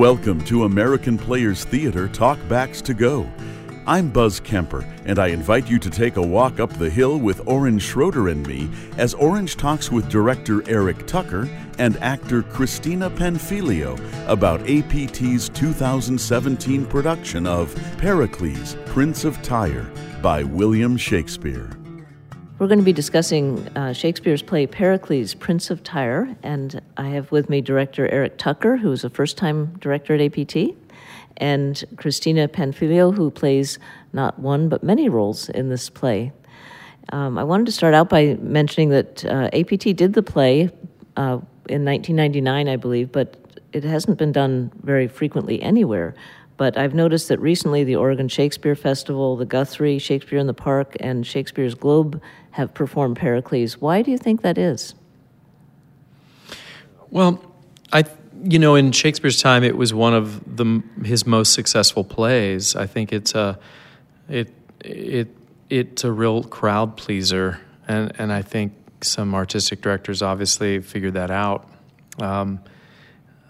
Welcome to American Players Theater Talkbacks to Go. I'm Buzz Kemper, and I invite you to take a walk up the hill with Orange Schroeder and me as Orange talks with director Eric Tucker and actor Christina Panfilio about APT's 2017 production of Pericles, Prince of Tyre by William Shakespeare. We're going to be discussing uh, Shakespeare's play Pericles, Prince of Tyre, and I have with me director Eric Tucker, who is a first time director at APT, and Christina Panfilio, who plays not one but many roles in this play. Um, I wanted to start out by mentioning that uh, APT did the play uh, in 1999, I believe, but it hasn't been done very frequently anywhere. But I've noticed that recently the Oregon Shakespeare Festival, the Guthrie, Shakespeare in the Park, and Shakespeare's Globe have performed Pericles. Why do you think that is? Well, I you know in Shakespeare's time it was one of the his most successful plays. I think it's a it it it's a real crowd pleaser, and and I think some artistic directors obviously figured that out. Um,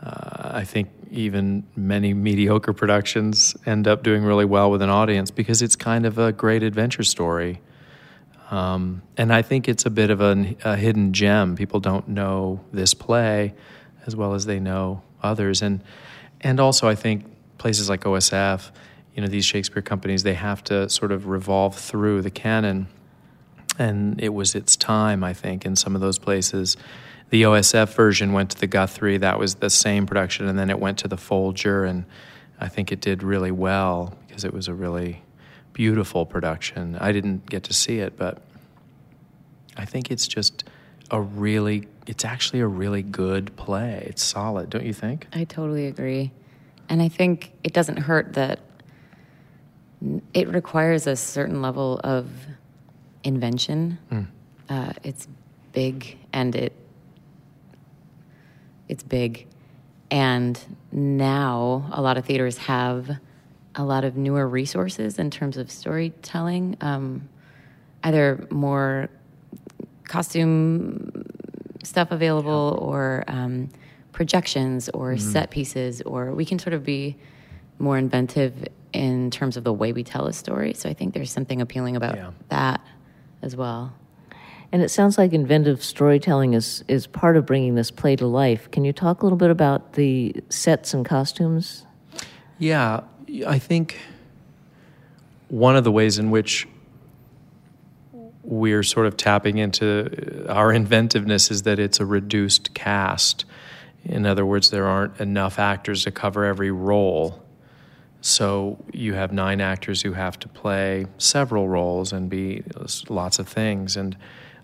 uh, I think even many mediocre productions end up doing really well with an audience because it's kind of a great adventure story. Um, and I think it's a bit of a, a, hidden gem. People don't know this play as well as they know others. And, and also, I think places like OSF, you know, these Shakespeare companies, they have to sort of revolve through the canon. And it was its time, I think, in some of those places. The OSF version went to the Guthrie, that was the same production, and then it went to the Folger. And I think it did really well because it was a really beautiful production. I didn't get to see it, but I think it's just a really it's actually a really good play. It's solid, don't you think? I totally agree. And I think it doesn't hurt that it requires a certain level of invention. Mm. Uh, it's big and it it's big. And now a lot of theaters have a lot of newer resources in terms of storytelling, um, either more costume stuff available or um, projections or mm-hmm. set pieces, or we can sort of be more inventive in terms of the way we tell a story. So I think there's something appealing about yeah. that as well. And it sounds like inventive storytelling is, is part of bringing this play to life. Can you talk a little bit about the sets and costumes? Yeah, I think one of the ways in which we're sort of tapping into our inventiveness is that it's a reduced cast. In other words, there aren't enough actors to cover every role. So you have nine actors who have to play several roles and be lots of things. And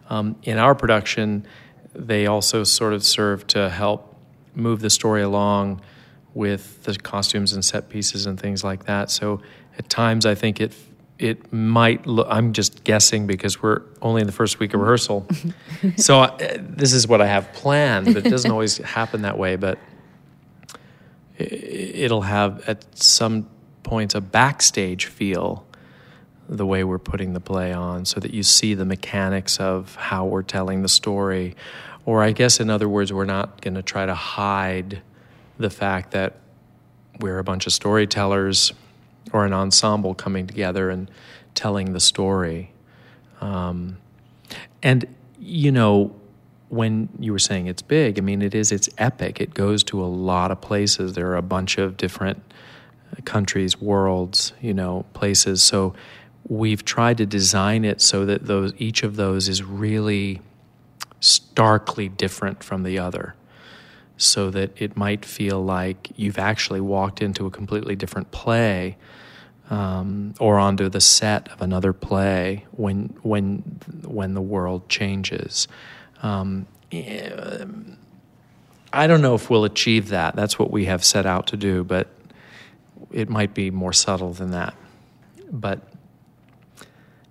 um, in our production, they also sort of serve to help move the story along with the costumes and set pieces and things like that. So at times, I think it it might look. I'm just guessing because we're only in the first week of rehearsal. so uh, this is what I have planned, but it doesn't always happen that way. But it'll have at some points a backstage feel the way we're putting the play on so that you see the mechanics of how we're telling the story or i guess in other words we're not going to try to hide the fact that we're a bunch of storytellers or an ensemble coming together and telling the story. Um, and, you know, when you were saying it's big, I mean, it is, it's epic. It goes to a lot of places. There are a bunch of different countries, worlds, you know, places. So we've tried to design it so that those, each of those is really starkly different from the other so that it might feel like you've actually walked into a completely different play um, or onto the set of another play when when when the world changes. Um, I don't know if we'll achieve that. That's what we have set out to do, but it might be more subtle than that. But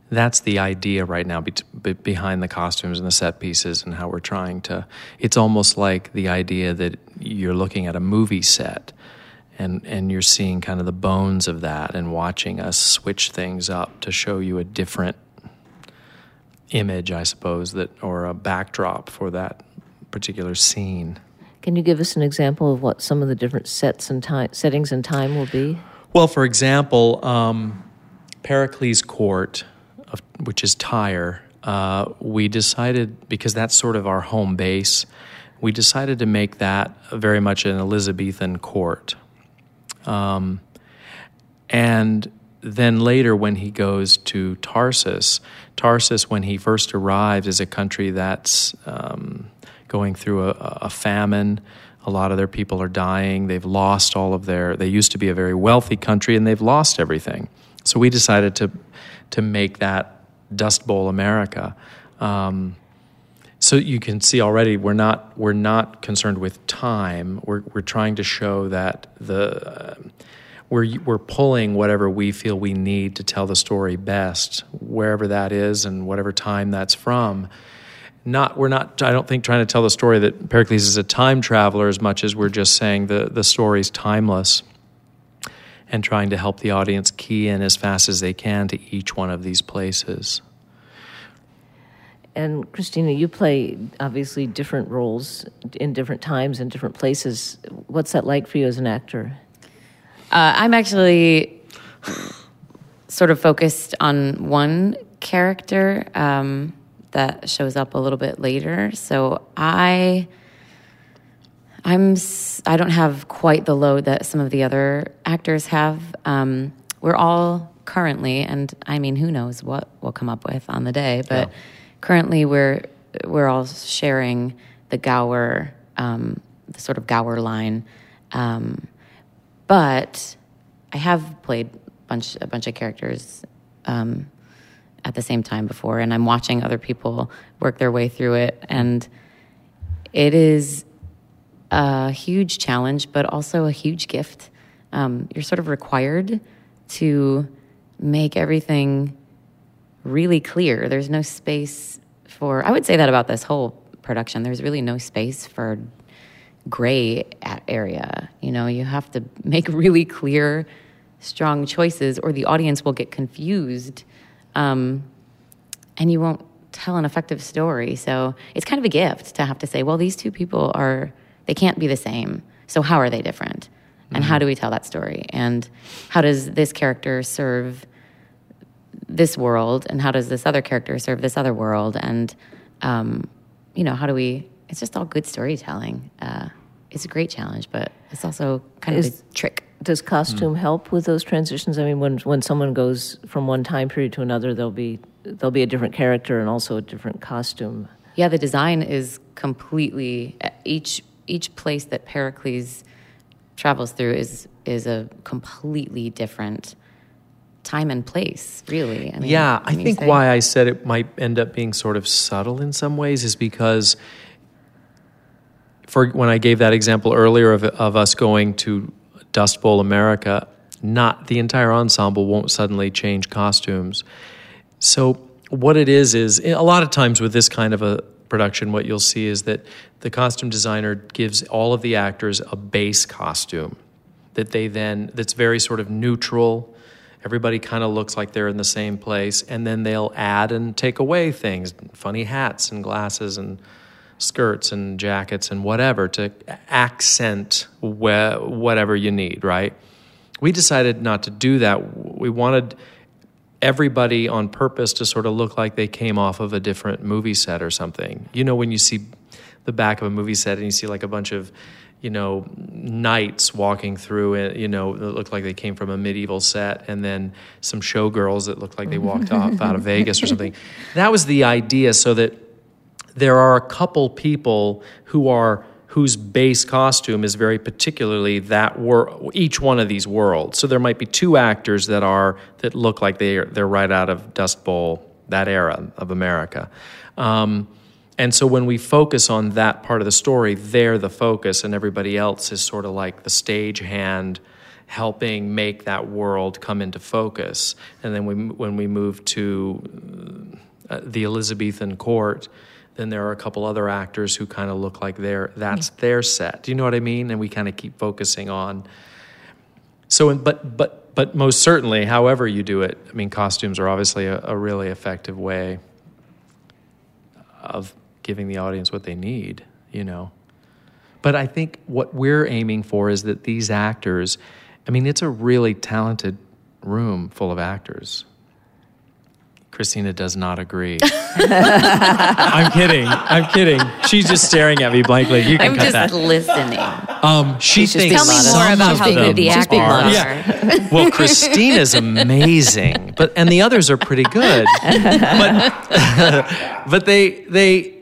that's the idea right now be- behind the costumes and the set pieces and how we're trying to it's almost like the idea that you're looking at a movie set and and you're seeing kind of the bones of that and watching us switch things up to show you a different image i suppose that or a backdrop for that particular scene Can you give us an example of what some of the different sets and time, settings and time will be? Well, for example, um, Pericles Court, of, which is Tyre, uh, we decided because that's sort of our home base. We decided to make that very much an Elizabethan court. Um, and then later, when he goes to Tarsus, Tarsus, when he first arrives, is a country that's um, going through a, a, famine. A lot of their people are dying. They've lost all of their. They used to be a very wealthy country, and they've lost everything. So we decided to to make that Dust Bowl America. Um, so you can see already we're not we're not concerned with time. We're we're trying to show that the uh, we're we're pulling whatever we feel we need to tell the story best, wherever that is and whatever time that's from. Not we're not I don't think trying to tell the story that Pericles is a time traveler as much as we're just saying the the story's timeless and trying to help the audience key in as fast as they can to each one of these places. And Christina, you play obviously different roles in different times and different places. What's that like for you as an actor? Uh, I'm actually sort of focused on one character um, that shows up a little bit later. So I, I'm, I don't have quite the load that some of the other actors have. Um, we're all currently, and I mean, who knows what we'll come up with on the day, but. Yeah currently we're we're all sharing the Gower, um, the sort of Gower line. Um, but I have played bunch a bunch of characters um, at the same time before, and I'm watching other people work their way through it, and it is a huge challenge, but also a huge gift. Um, you're sort of required to make everything really clear. There's no space for, I would say that about this whole production. There's really no space for gray area. You know, you have to make really clear, strong choices, or the audience will get confused um, and you won't tell an effective story. So it's kind of a gift to have to say, well, these two people are, they can't be the same. So how are they different? And mm-hmm. how do we tell that story? And how does this character serve this world and how does this other character serve this other world and um, you know how do we it's just all good storytelling uh, it's a great challenge but it's also kind Is, of a trick does costume mm. help with those transitions i mean when when someone goes from one time period to another there'll be there'll be a different character and also a different costume yeah the design is completely each each place that pericles travels through is is a completely different time and place, really. I mean, yeah, I think say... why I said it might end up being sort of subtle in some ways is because for when I gave that example earlier of, of us going to Dust Bowl America, not the entire ensemble won't suddenly change costumes. So what it is is a lot of times with this kind of a production, what you'll see is that the costume designer gives all of the actors a base costume that they then that's very sort of neutral. Everybody kind of looks like they're in the same place. And then they'll add and take away things funny hats and glasses and skirts and jackets and whatever to accent wh- whatever you need right? We decided not to do that. We wanted everybody on purpose to sort of look like they came off of a different movie set or something. You know when you see the back of a movie set and you see like a bunch of you know, knights walking through it, you know, that looked like they came from a medieval set, and then some showgirls that looked like they walked off out of Vegas or something. That was the idea, so that there are a couple people who are whose base costume is very particularly that wor- each one of these worlds. So there might be two actors that are that look like they are, they're right out of Dust Bowl that era of America. Um, and so when we focus on that part of the story, they're the focus, and everybody else is sort of like the stage hand helping make that world come into focus. And then we, when we move to uh, the Elizabethan court, then there are a couple other actors who kind of look like they're that's their set. Do you know what I mean? And we kind of keep focusing on. So, but but but most certainly, however you do it, I mean, costumes are obviously a, a really effective way of giving the audience what they need, you know. But I think what we're aiming for is that these actors, I mean, it's a really talented room full of actors. Christina does not agree. I'm kidding. I'm kidding. She's just staring at me blankly. You can I'm cut just that. listening. Um, she She's just thinks being Tell me modest. more some about how good the She's being actors modest. are. well, Christina's amazing, but and the others are pretty good. But but they they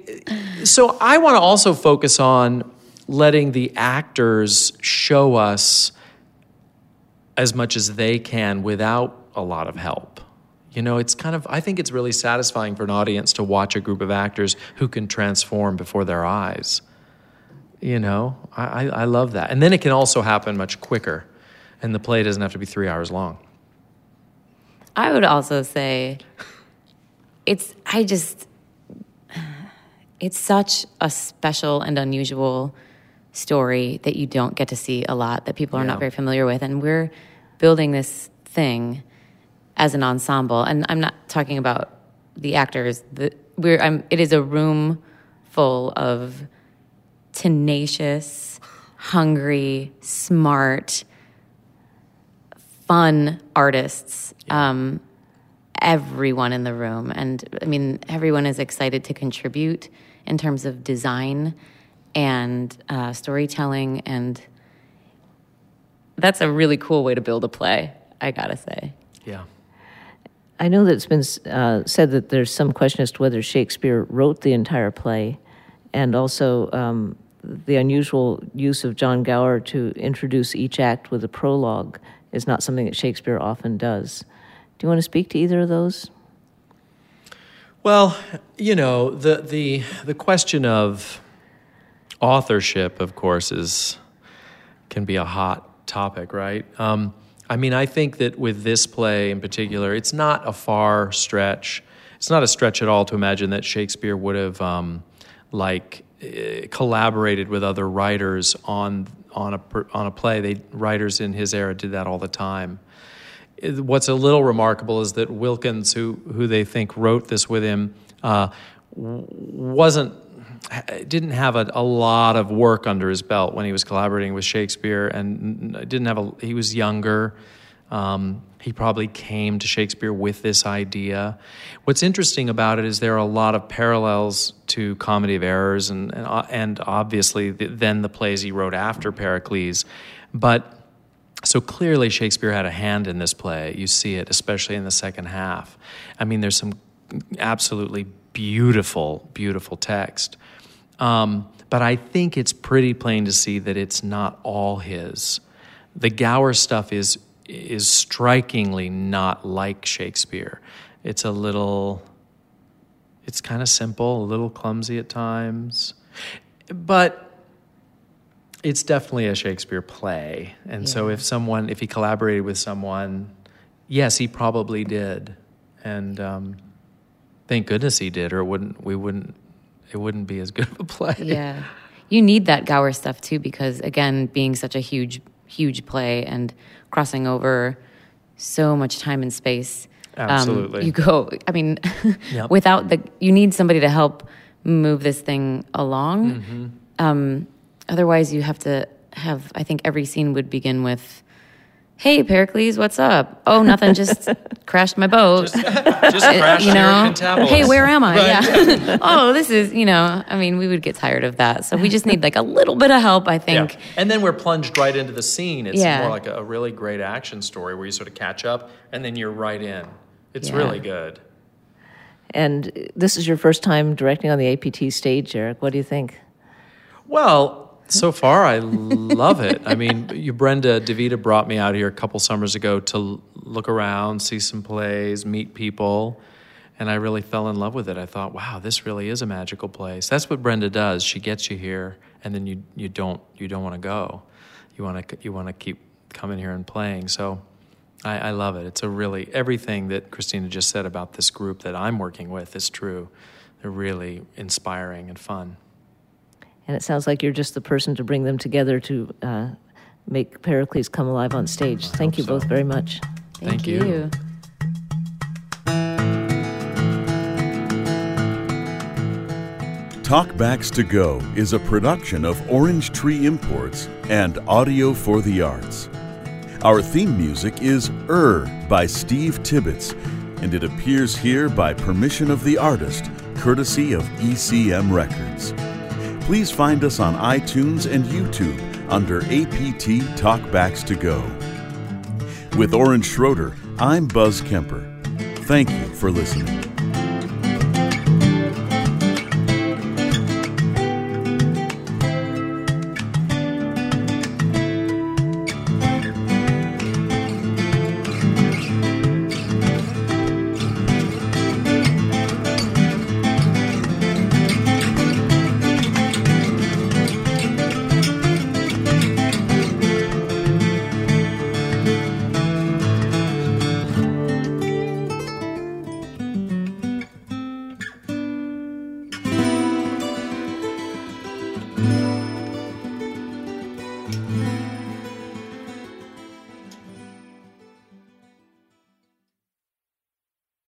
so I want to also focus on letting the actors show us as much as they can without a lot of help. You know, it's kind of I think it's really satisfying for an audience to watch a group of actors who can transform before their eyes. You know, I, I, love that. And then it can also happen much quicker. And the play doesn't have to be three hours long. I would also say it's I just it's such a special and unusual story that you don't get to see a lot that people are Yeah. not very familiar with. And we're building this thing as an ensemble. And I'm not talking about the actors. The we're I'm, it is a room full of tenacious hungry smart fun artists um, everyone in the room. And i mean everyone is excited to contribute in terms of design and uh, storytelling and that's a really cool way to build a play i gotta say Yeah. I know that it's been uh, said that there's some question as to whether Shakespeare wrote the entire play, and also um, the unusual use of John Gower to introduce each act with a prologue is not something that Shakespeare often does. Do you want to speak to either of those? Well, you know, the the the question of authorship, of course, is can be a hot topic, right? Um, I mean, I think that with this play in particular, it's not a far stretch. It's not a stretch at all to imagine that Shakespeare would have um, like eh, collaborated with other writers on on a on a play. They writers in his era did that all the time. What's a little remarkable is that Wilkins, who who they think wrote this with him, uh, wasn't didn't have a, a lot of work under his belt when he was collaborating with Shakespeare, and didn't have a. He was younger. Um, he probably came to Shakespeare with this idea. What's interesting about it is there are a lot of parallels to Comedy of Errors and and, uh, and obviously the, then the plays he wrote after Pericles, but so clearly, Shakespeare had a hand in this play. You see it, especially in the second half. I mean, there's some absolutely beautiful, beautiful text. Um, but I think it's pretty plain to see that it's not all his. The Gower stuff is is strikingly not like Shakespeare. It's a little, it's kind of simple, a little clumsy at times, but it's definitely a Shakespeare play. And so if someone, if he collaborated with someone, yes, he probably did. And um, thank goodness he did, or it wouldn't, we wouldn't, it wouldn't be as good of a play. Yeah. You need that Gower stuff too, because again, being such a huge, huge play and crossing over so much time and space. um, Absolutely. you go, I mean, Yep. without the, you need somebody to help move this thing along. Mm-hmm. Um, otherwise, you have to have, I think every scene would begin with, Hey, Pericles, what's up? Oh, nothing, just crashed my boat. Just crash you know, Pentapolis. hey, where am I? Right. Yeah. oh, this is, you know, I mean, we would get tired of that. So we just need like a little bit of help, I Yeah. think. And then we're plunged right into the scene. It's Yeah. more like a, a really great action story where you sort of catch up and then you're right in. It's Yeah. really good. And this is your first time directing on the APT stage, Eric. What do you think? Well, so far I love it. I mean, you Brenda Devita brought me out here a couple summers ago to look around, see some plays, meet people, and I really fell in love with it. I thought, wow, this really is a magical place. That's what Brenda does. She gets you here, and then you you don't you don't want to go. You want to you want to keep coming here and playing. So. I, I love it. It's a really everything that Christina just said about this group that I'm working with is true. They're really inspiring and fun. And it sounds like you're just the person to bring them together to uh, make Pericles come alive on stage. Thank you so. both very much. Thank Thank, you. you. Talkbacks to Go is a production of Orange Tree Imports and Audio for the Arts. Our theme music is Er by Steve Tibbetts, and it appears here by permission of the artist, courtesy of ECM Records. Please find us on iTunes and YouTube under APT Talkbacks to Go. With Orange Schroeder, I'm Buzz Kemper. Thank you for listening.